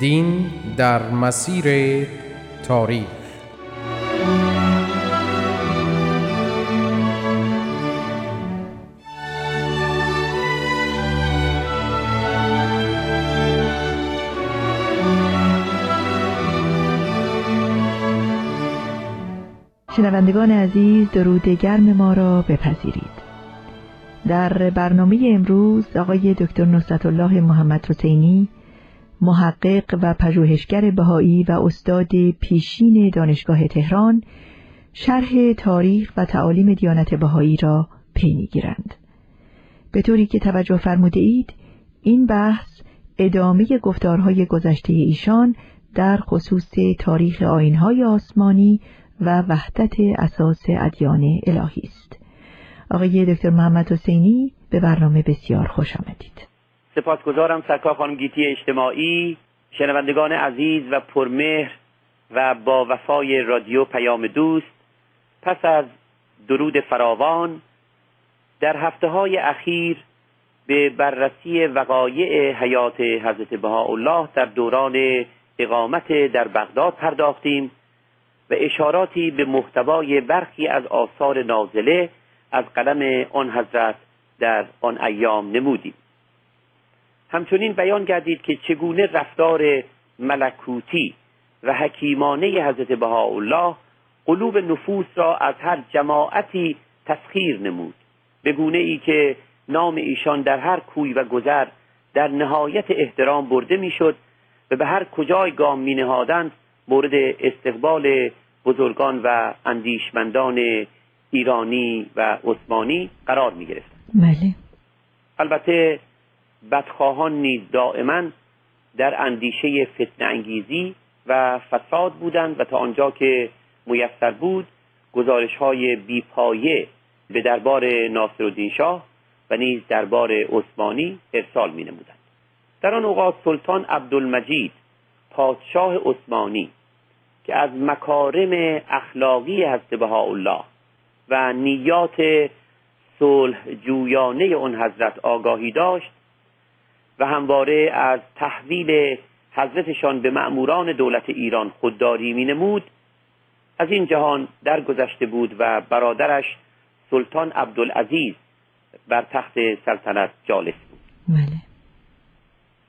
دین در مسیر تاریخ. شنوندگان عزیز درود گرم ما را بپذیرید. در برنامه امروز آقای دکتر نصرت الله محمد حسینی محقق و پژوهشگر بهایی و استاد پیشین دانشگاه تهران شرح تاریخ و تعالیم دیانت بهایی را پی می‌گیرند. به طوری که توجه فرموده اید این بحث ادامه گفتارهای گذشته ایشان در خصوص تاریخ آینهای آسمانی و وحدت اساس ادیان الهی است. آقای دکتر محمد حسینی به برنامه بسیار خوش آمدید. سپاسگزارم سرکار خانم گیتی اجتماعی شنوندگان عزیز و پرمهر و با وفای رادیو پیام دوست. پس از درود فراوان در هفته های اخیر به بررسی وقایع حیات حضرت بهاءالله در دوران اقامت در بغداد پرداختیم و اشاراتی به محتوای برخی از آثار نازله از قلم آن حضرت در آن ایام نمودیم. همچنین بیان گردید که چگونه رفتار ملکوتی و حکیمانه حضرت بهاءالله قلوب نفوس را از هر جماعتی تسخیر نمود به گونه ای که نام ایشان در هر کوی و گذر در نهایت احترام برده می‌شد و به هر کجای گام می نهادند مورد استقبال بزرگان و اندیشمندان ایرانی و عثمانی قرار می گرفت. بله. البته بدخواهان نیز دائما در اندیشه فتن انگیزی و فساد بودند و تا آنجا که میسر بود گزارش های بیپایه به دربار ناصرالدین شاه و نیز دربار عثمانی ارسال می نمودند. در آن اوقات سلطان عبدالمجید پادشاه عثمانی که از مکارم اخلاقی حضرت الله و نیات صلح جویانه اون حضرت آگاهی داشت و همواره از تحویل حضرتشان به مأموران دولت ایران خودداری می نمود از این جهان درگذشته بود و برادرش سلطان عبدالعزیز بر تخت سلطنت جالس بود بله.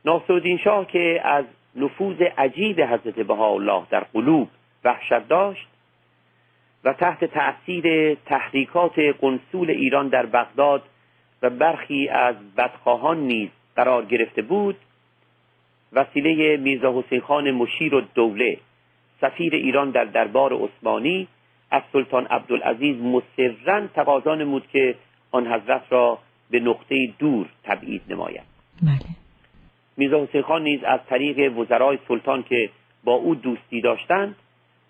ناصرالدین شاه که از نفوذ عجیب حضرت بهاءالله در قلوب وحشت داشت و تحت تأثیر تحریکات قنصول ایران در بغداد و برخی از بدخواهان نیز قرار گرفته بود وسیله میرزا حسین خان مشیر و دوله سفیر ایران در دربار عثمانی از سلطان عبدالعزیز مسررا تقاضا نمود که آن حضرت را به نقطه دور تبعید نماید بله. میرزا حسین خان نیز از طریق وزرای سلطان که با او دوستی داشتند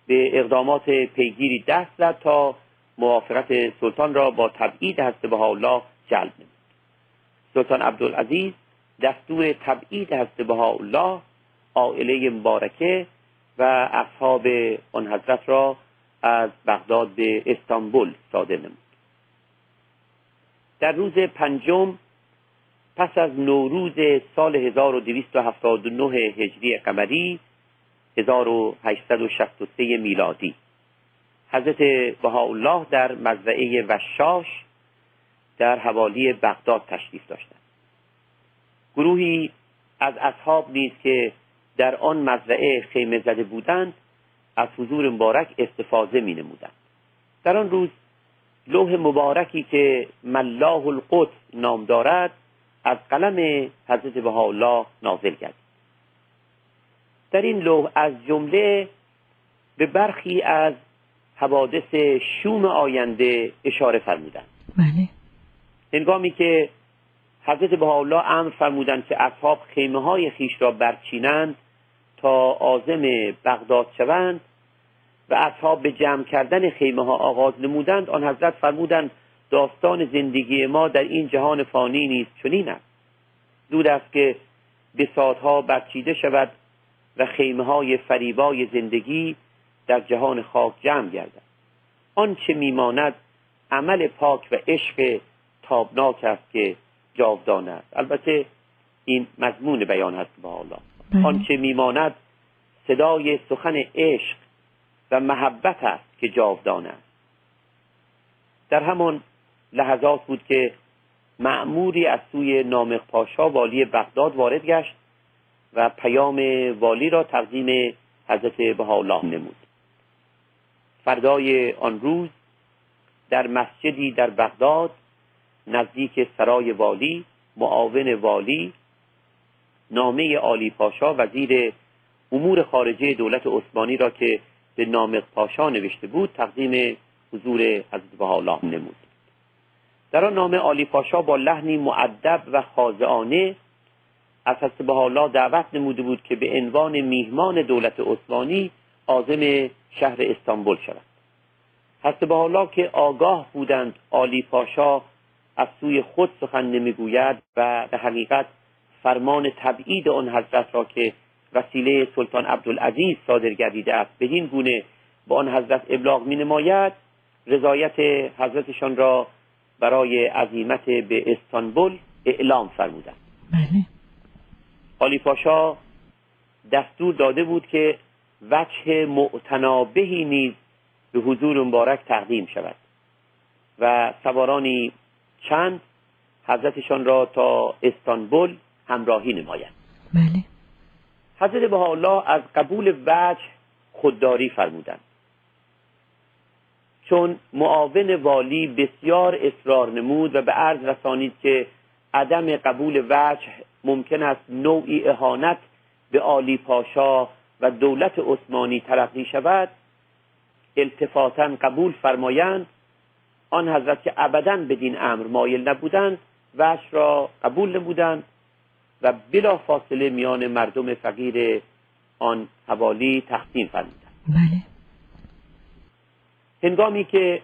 به اقدامات پیگیری دست زد تا موافقت سلطان را با تبعید حضرت الله جلب نمود سلطان عبدالعزیز دستور تبعید حضرت الله عائله مبارکه و اصحاب آن حضرت را از بغداد به استانبول صادر نمود. در روز پنجم پس از نوروز سال 1279 هجری قمری 1863 میلادی حضرت بهاءالله در مزرعه وشاش در حوالی بغداد تشریف داشتند. گروهی از اصحاب نیز که در آن مزرعه خیمه زده بودند از حضور مبارک استفاده می نمودند در آن روز لوح مبارکی که ملاه القدس نام دارد از قلم حضرت بهاءالله نازل گردید. در این لوح از جمله به برخی از حوادث شوم آینده اشاره فرمودند. بله. هنگامی که حضرت بهاءالله امر فرمودند که اصحاب خیمه های خیش را برچینند تا آزم بغداد شوند و اصحاب به جمع کردن خیمه ها آغاز نمودند. آن حضرت فرمودند داستان زندگی ما در این جهان فانی نیست چنین است. زود است که بساطها برچیده شود و خیمه های فریبای زندگی در جهان خاک جمع گردد. آنچه میماند عمل پاک و عشق تابناک است که جاودانه است. البته این مضمون بیان هست به حالا بله. آنچه میماند صدای سخن عشق و محبت است که جاودانه است. در همان لحظات بود که معموری از سوی نامق پاشا والی بغداد وارد گشت و پیام والی را تقدیم حضرت بهاءالله نمود. فردای آن روز در مسجدی در بغداد نزدیک سرای والی معاون والی نامه عالی پاشا وزیر امور خارجه دولت عثمانی را که به نامق پاشا نوشته بود تقدیم حضور حضرت بهاءالله نمود. در آن نامه عالی پاشا با لحنی معدب و خاضعانه از حضرت دعوت نموده بود که به عنوان میهمان دولت عثمانی عازم شهر استانبول شود. حضرت بهاءالله که آگاه بودند عالی پاشا از سوی خود سخن نمی‌گوید و به حقیقت فرمان تبعید آن حضرت را که وسیله سلطان عبدالعزیز صادر گردیده است به این گونه به آن حضرت ابلاغ می نماید رضایت حضرتشان را برای عظیمت به استانبول اعلام فرمودند. بله. عالی پاشا دستور داده بود که وجه معتنابهی نیز به حضور مبارک تقدیم شود و سوارانی چند حضرتشان را تا استانبول همراهی نمایند بله. حضرت بهاءالله از قبول وجه خودداری فرمودند. چون معاون والی بسیار اصرار نمود و به عرض رسانید که عدم قبول وجه ممکن است نوعی اهانت به عالی پاشا و دولت عثمانی تلقی شود التفاتا قبول فرمایند آن حضرت که ابدا بدین امر مایل نبودند وجه را قبول نمودند و بلا فاصله میان مردم فقیر آن حوالی تقسیم فرمودند. بله. هنگامی که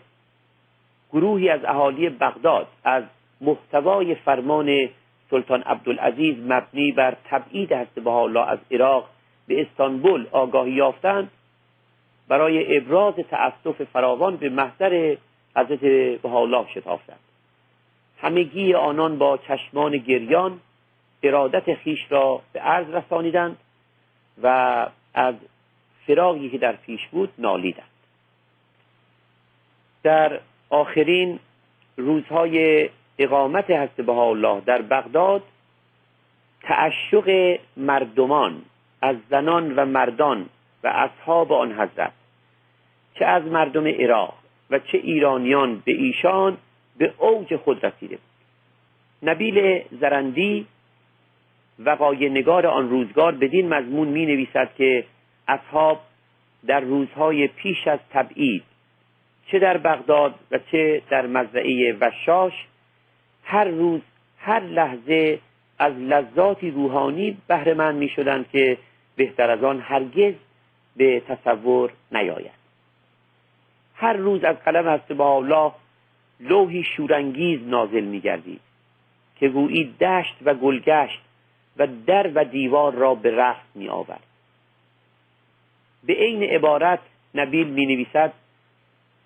گروهی از اهالی بغداد از محتوای فرمان سلطان عبدالعزیز مبنی بر تبعید حضرت بهاءالله از عراق به استانبول آگاهی یافتند برای ابراز تأسف فراوان به محضر حضرت بهاءالله شتافتند همگی آنان با چشمان گریان ارادت خیش را به عرض رسانیدند و از فراغی که در پیش بود نالیدند. در آخرین روزهای اقامت حضرت بهاءالله در بغداد تعشق مردمان از زنان و مردان و اصحاب آن حضرت چه از مردم عراق و چه ایرانیان به ایشان به اوج خود رسیده. نبیل زرندی وقای نگار آن روزگار بدین مضمون می نویسد که اصحاب در روزهای پیش از تبعید چه در بغداد و چه در مزرعه وشاش هر روز هر لحظه از لذاتی روحانی بهره مند می شدند که بهتر از آن هرگز به تصور نیاید. هر روز از قلم هست با الله لوحی شورانگیز نازل می گردید که گویی دشت و گلگشت و در و دیوار را به رفت می آورد به عین عبارت نبیل می نویسد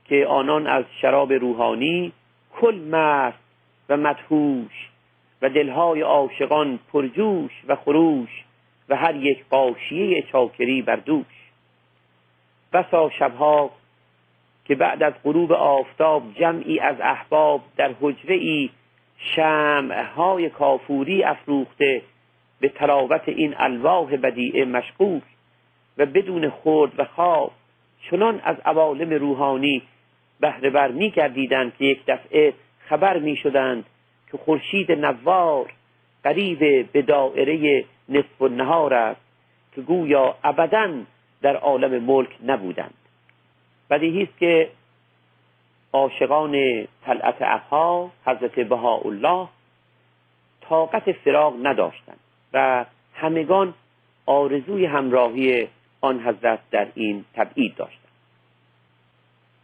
که آنان از شراب روحانی کل مست و مدهوش و دلهای عاشقان پرجوش و خروش و هر یک قاشیه چاکری بر دوش. بسا شبها که بعد از غروب آفتاب جمعی از احباب در حجره ای شمعهای کافوری افروخته به تراوت این الواح بدیعه مشغول و بدون خورد و خواب چنان از عوالم روحانی بهره بر می که یک دفعه خبر می شدند که خورشید نوار قریب به دائره نصف و نهار است که گویا ابدا در عالم ملک نبودند. بدیهی است که عاشقان طلعت اها حضرت بهاءالله طاقت فراغ نداشتند و همگان آرزوی همراهی آن حضرت در این تبعید داشتند.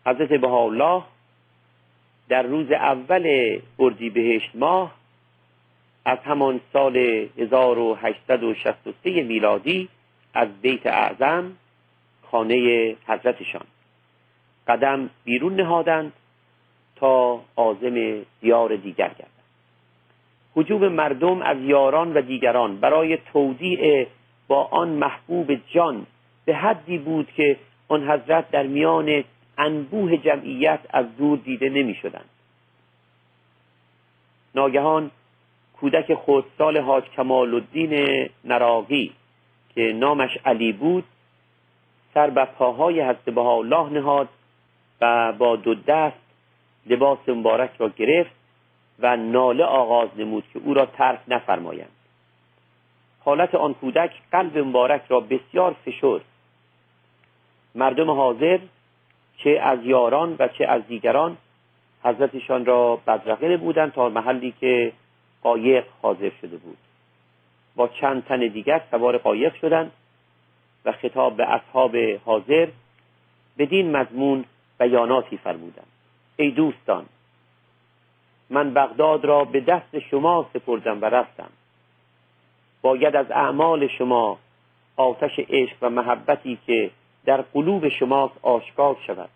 حضرت بهاءالله در روز اول اردیبهشت ماه از همان سال 1863 میلادی از بیت اعظم خانه حضرتشان قدم بیرون نهادند تا آزم دیار دیگر گردند حجوم مردم از یاران و دیگران برای تودیع با آن محبوب جان به حدی بود که آن حضرت در میان انبوه جمعیت از دور دیده نمی شدند. ناگهان کودک خودسال حاج کمال الدین نراقی که نامش علی بود سر به پاهای حضرت الله نهاد با دو دست لباس مبارک را گرفت و ناله آغاز نمود که او را ترک نفرمایند. حالت آن کودک قلب مبارک را بسیار فشرد. مردم حاضر چه از یاران و چه از دیگران حضرتشان را بدرقه بودند تا محلی که قایق حاضر شده بود. با چند تن دیگر سوار قایق شدند و خطاب به اصحاب حاضر بدین مضمون بیاناتی فرمودند ای دوستان من بغداد را به دست شما سپردم و رفتم. باید از اعمال شما آتش عشق و محبتی که در قلوب شماست آشکار شود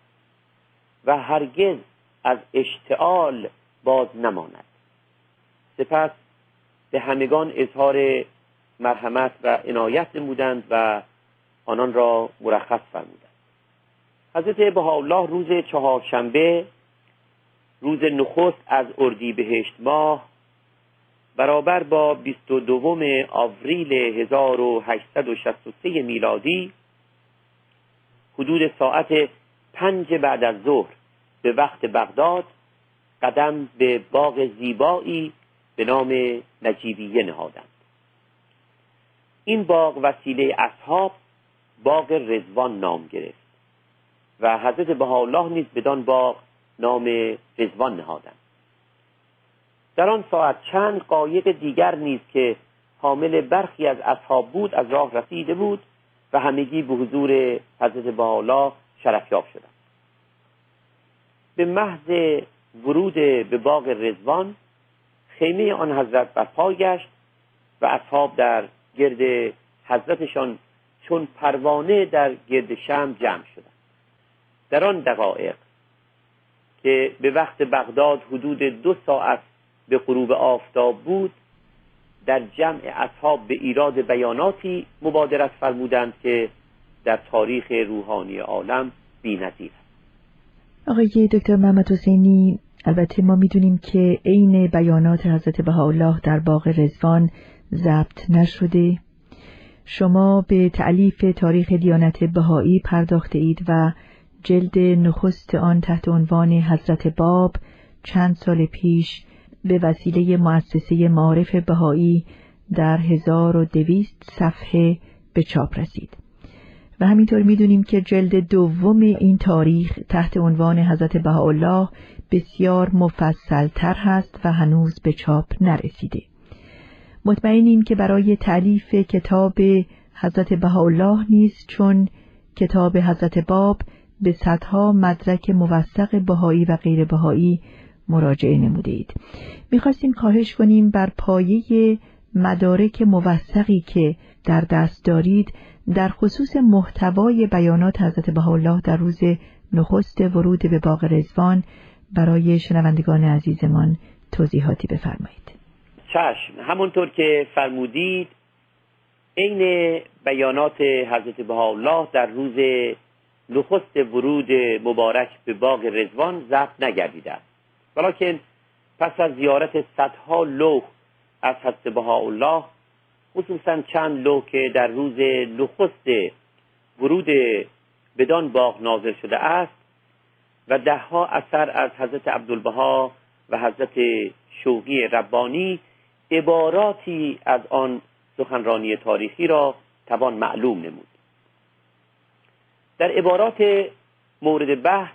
و هرگز از اشتعال باز نماند. سپس به همگان اظهار مرحمت و عنایت نمودند و آنان را مرخص فرمودند. حضرت بهاءالله روز چهارشنبه روز نخست از اردیبهشت ماه برابر با 22 آوریل 1863 میلادی حدود ساعت پنج بعد از ظهر به وقت بغداد قدم به باغ زیبایی به نام نجیبیه نهادند. این باغ وسیله اصحاب باغ رزوان نام گرفت. و حضرت بهاءالله نیز بدان باغ نام رزوان نهادند. در آن ساعت چند قایق دیگر نیز که حامل برخی از اصحاب بود از راه رسیده بود و همگی به حضور حضرت بهاءالله شرفیاب شدند. به محض ورود به باغ رزوان خیمه آن حضرت برپا گشت و اصحاب در گرد حضرتشان چون پروانه در گرد شم جمع شدند. در آن دقایق که به وقت بغداد حدود دو ساعت به غروب آفتاب بود در جمع اصحاب به ایراد بیاناتی مبادرت فرمودند که در تاریخ روحانی عالم بی‌نظیر آقای دکتر محمد حسینی البته ما می‌دونیم که عین بیانات حضرت بهاءالله در باغ رزوان ضبط نشده. شما به تعلیف تاریخ دیانت بهایی پرداخته اید و جلد نخست آن تحت عنوان حضرت باب چند سال پیش به وسیله مؤسسه معارف بهایی در 1200 صفحه به چاپ رسید. و همینطور می‌دونیم که جلد دوم این تاریخ تحت عنوان حضرت بهاءالله بسیار مفصلتر هست و هنوز به چاپ نرسیده. مطمئنیم که برای تعلیف کتاب حضرت بهاءالله نیست چون کتاب حضرت باب به صدها مدرک موثق بهایی و غیر بهایی مراجعه نمودید. می‌خواستیم کاهش کنیم بر پایه مدارک موثقی که در دست دارید در خصوص محتوای بیانات حضرت بهاءالله در روز نخست ورود به باغ رزوان برای شنوندگان عزیزمان توضیحاتی بفرمایید چشم همونطور که فرمودید عین بیانات حضرت بهاءالله در روز نخست ورود مبارک به باغ رزوان ضبط نگردیده است. ولیکن پس از زیارت صدها لوح از حضرت بهاءالله خصوصا چند لوح که در روز نخست ورود بدان باغ نازل شده است و دهها اثر از حضرت عبدالبها و حضرت شوقی ربانی عباراتی از آن سخنرانی تاریخی را توان معلوم نمود. در عبارات مورد بحث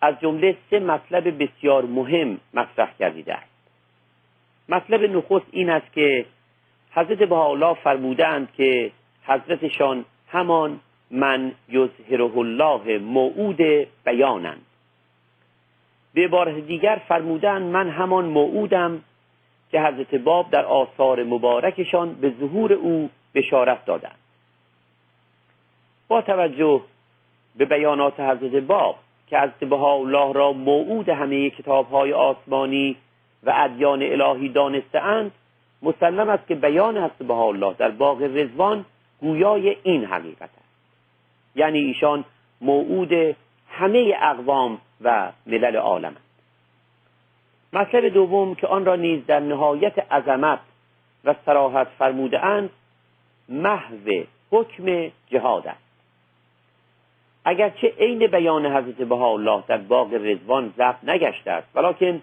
از جمله سه مطلب بسیار مهم مطرح گردیده است. مطلب نخست این است که حضرت بهاءالله فرمودند که حضرتشان همان من یظهره الله موعود بیانند. به عبارت دیگر فرمودند من همان موعودم که حضرت باب در آثار مبارکشان به ظهور او بشارت دادند. با توجه به بیانات حضرت باب که حضرت الله را موعود همه کتابهای آسمانی و ادیان الهی دانستهاند مسلم است که بیان حضرت الله در باغ رزوان گویای این حقیقت است. یعنی ایشان موعود همه اقوام و ملل عالم مطلب دوم که آن را نیز در نهایت عظمت و سراحت فرموده اند محو حکم جهاد است. اگرچه عین بیان حضرت الله در باغ رزوان ضبط نگشته است ولیکن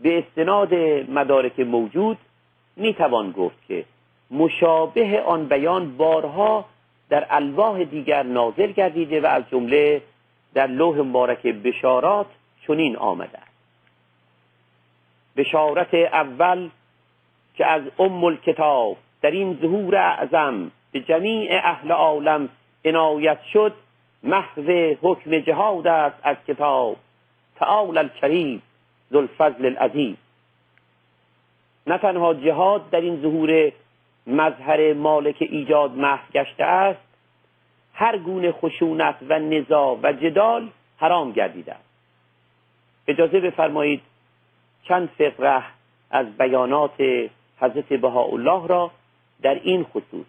به استناد مدارک موجود می‌توان گفت که مشابه آن بیان بارها در الواح دیگر نازل گردیده و از جمله در لوح مبارک بشارات چنین آمده است. بشارت اول که از ام الکتاب در این ظهور اعظم به جمیع اهل عالم عنایت شد محو حکم جهاد است از کتاب. تعال الکریم ذوالفضل العظیم. نه تنها جهاد در این ظهور مظهر مالک ایجاد محو گشته است هر گونه خشونت و نزاع و جدال حرام گردیده است. اجازه بفرمایید چند فقره از بیانات حضرت بهاءالله را در این خصوص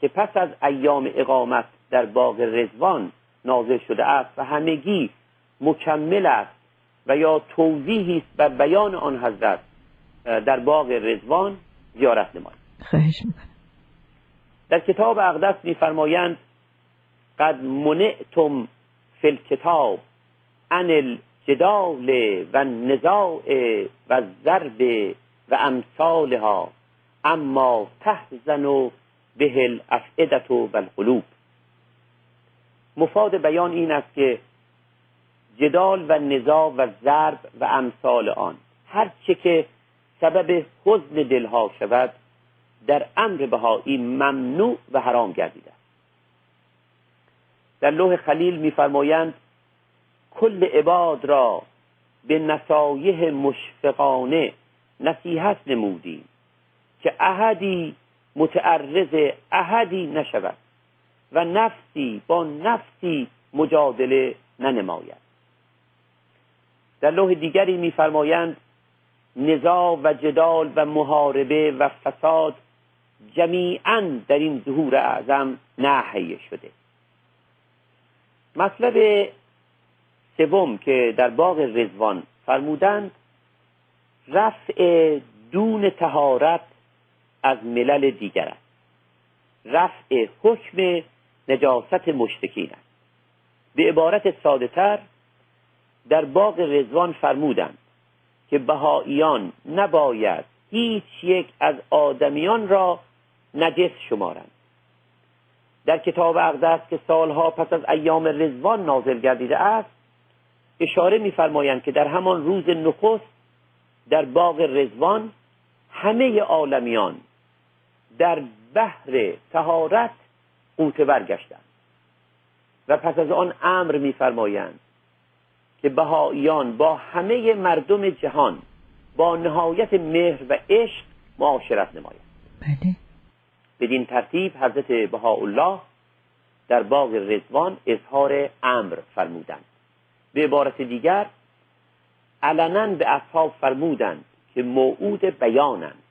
که پس از ایام اقامت در باغ رزوان نازل شده است و همگی مکمل است و یا توضیحی است بر بیان آن حضرت در باغ رزوان زیارت نمایید خواهش می‌کنم. در کتاب اقدس میفرمایند قد منعتم فی الکتاب عن الجدال و نزاع و ضرب و امثالها اما تحزن به الافئدت و القلوب. مفاد بیان این است که جدال و نزاع و ضرب و امثال آن هر چه که سبب حزن دلها شود در امر بهایی ممنوع و حرام گردیده در لوح خلیل میفرمایند کل عباد را به نصایح مشفقانه نصیحت نمودیم که احدی متعرض احدی نشود. و نفسی با نفسی مجادله ننماید. در لوح دیگری میفرمایند نزاع و جدال و محاربه و فساد جمیعا در این ظهور اعظم نحیه شده. مطلب سوم که در باغ رزوان فرمودند رفع دون تهارت از ملل دیگر است. رفع حکم نجاست مشتکین است به عبارت ساده تر در باغ رزوان فرمودند که بهاییان نباید هیچ یک از آدمیان را نجس شمارند. در کتاب اقدس که سالها پس از ایام رزوان نازل گردیده است اشاره میفرمایند که در همان روز نخست در باغ رزوان همه عالمیان در بحر تهارت قوطه برگشتند و پس از آن امر میفرمایند که بهاییان با همه مردم جهان با نهایت مهر و عشق معاشرت نمایند. بله. بدین ترتیب حضرت بهاءالله در باغ رزوان اظهار امر فرمودند. به عبارت دیگر علنا به اصحاب فرمودند که موعود بیانند.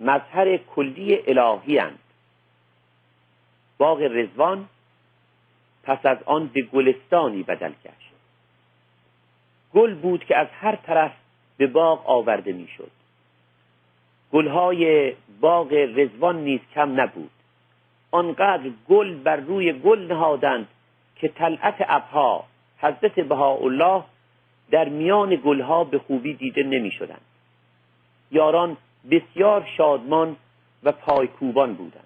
مظهر کلی الهی اند. باغ رزوان پس از آن به گلستانی بدل گشت گل بود که از هر طرف به باغ آورده می‌شد. گلهای باغ رزوان نیز کم نبود. آنقدر گل بر روی گل نهادند که طلعت ابها حضرت بهاءالله در میان گلها به خوبی دیده نمی شدند. یاران بسیار شادمان و پایکوبان بودند.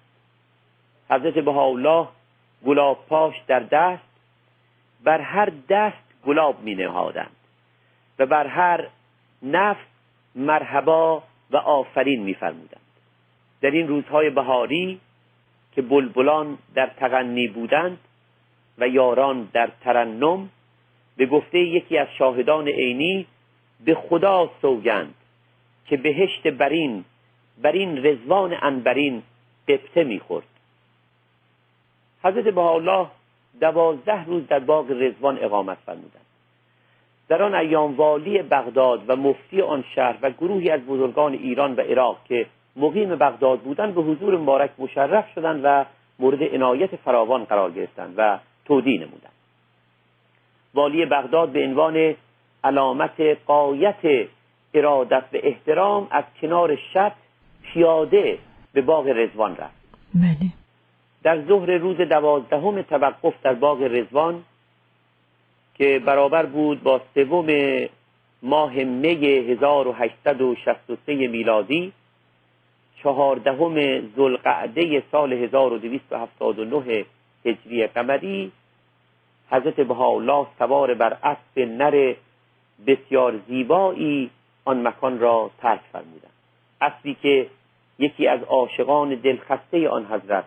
حضرت بهاءالله گلاب پاش در دست بر هر دست گلاب می نهادند و بر هر نفس مرحبا و آفرین میفرمودند در این روزهای بهاری که بلبلان در تغنی بودند و یاران در ترنم به گفته یکی از شاهدان عینی به خدا سوگند که بهشت برین برین رزوان انبرین قبطه می‌خورد حضرت بهاءالله دوازده روز در باغ رزوان اقامت فرمودند. در آن ایام والی بغداد و مفتی آن شهر و گروهی از بزرگان ایران و عراق که مقیم بغداد بودند به حضور مبارک مشرف شدند و مورد عنایت فراوان قرار گرفتند و تودی نمودند. والی بغداد به عنوان علامت قایت ارادت و احترام از کنار شب پیاده به باغ رزوان رفت. بله. در ظهر روز دوازدهم توقف در باغ رزوان که برابر بود با سوم ماه می 1863 میلادی چهاردهم ذوالقعده سال 1279 هجری قمری حضرت بهاءالله سوار بر اسب نر بسیار زیبایی آن مکان را ترک فرمودند. اسبی که یکی از عاشقان دلخسته آن حضرت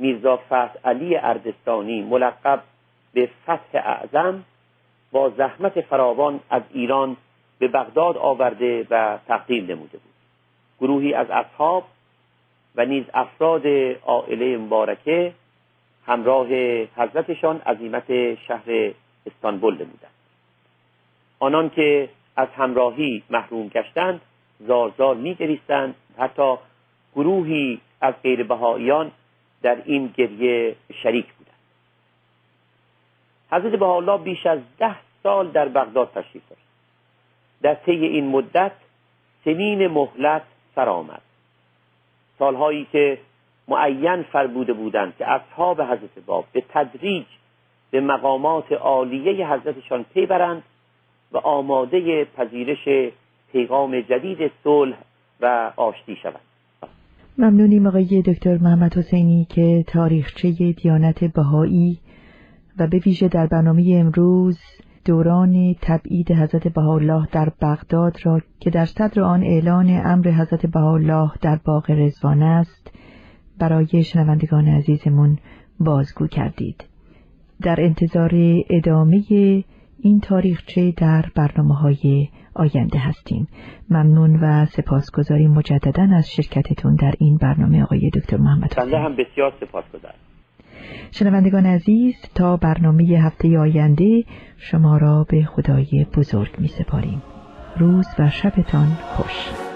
میرزا فتح علی اردستانی ملقب به فتح اعظم با زحمت فراوان از ایران به بغداد آورده و تقدیم نموده بود. گروهی از اصحاب و نیز افراد عائله مبارکه همراه حضرتشان عظیمت شهر استانبول نمودند. آنان که از همراهی محروم گشتند زارزار میگریستند حتی گروهی از غیر بهاییان در این گریه شریک بودند. حضرت بهاءالله بیش از ده سال در بغداد تشریف داشت. در طی این مدت سنین مهلت سر آمد سالهایی که معین فربوده بودند که اصحاب حضرت باب به تدریج به مقامات عالیه حضرتشان پی برند و آماده پذیرش پیغام جدید صلح و آشتی شوند. ممنونیم آقای دکتر محمد حسینی که تاریخچه دیانت بهایی و به ویژه در برنامه امروز دوران تبعید حضرت بهاءالله در بغداد را که در صدر آن اعلان امر حضرت بهاءالله در باغ رزوان است برای شنوندگان عزیزمون بازگو کردید. در انتظار ادامه این تاریخچه در برنامه های آینده هستیم. ممنون و سپاسگزاریم مجددا از شرکتتون در این برنامه آقای دکتر محمد بنده هم بسیار سپاسگزارم. شنوندگان عزیز تا برنامه هفته آینده شما را به خدای بزرگ می سپاریم روز و شبتان خوش.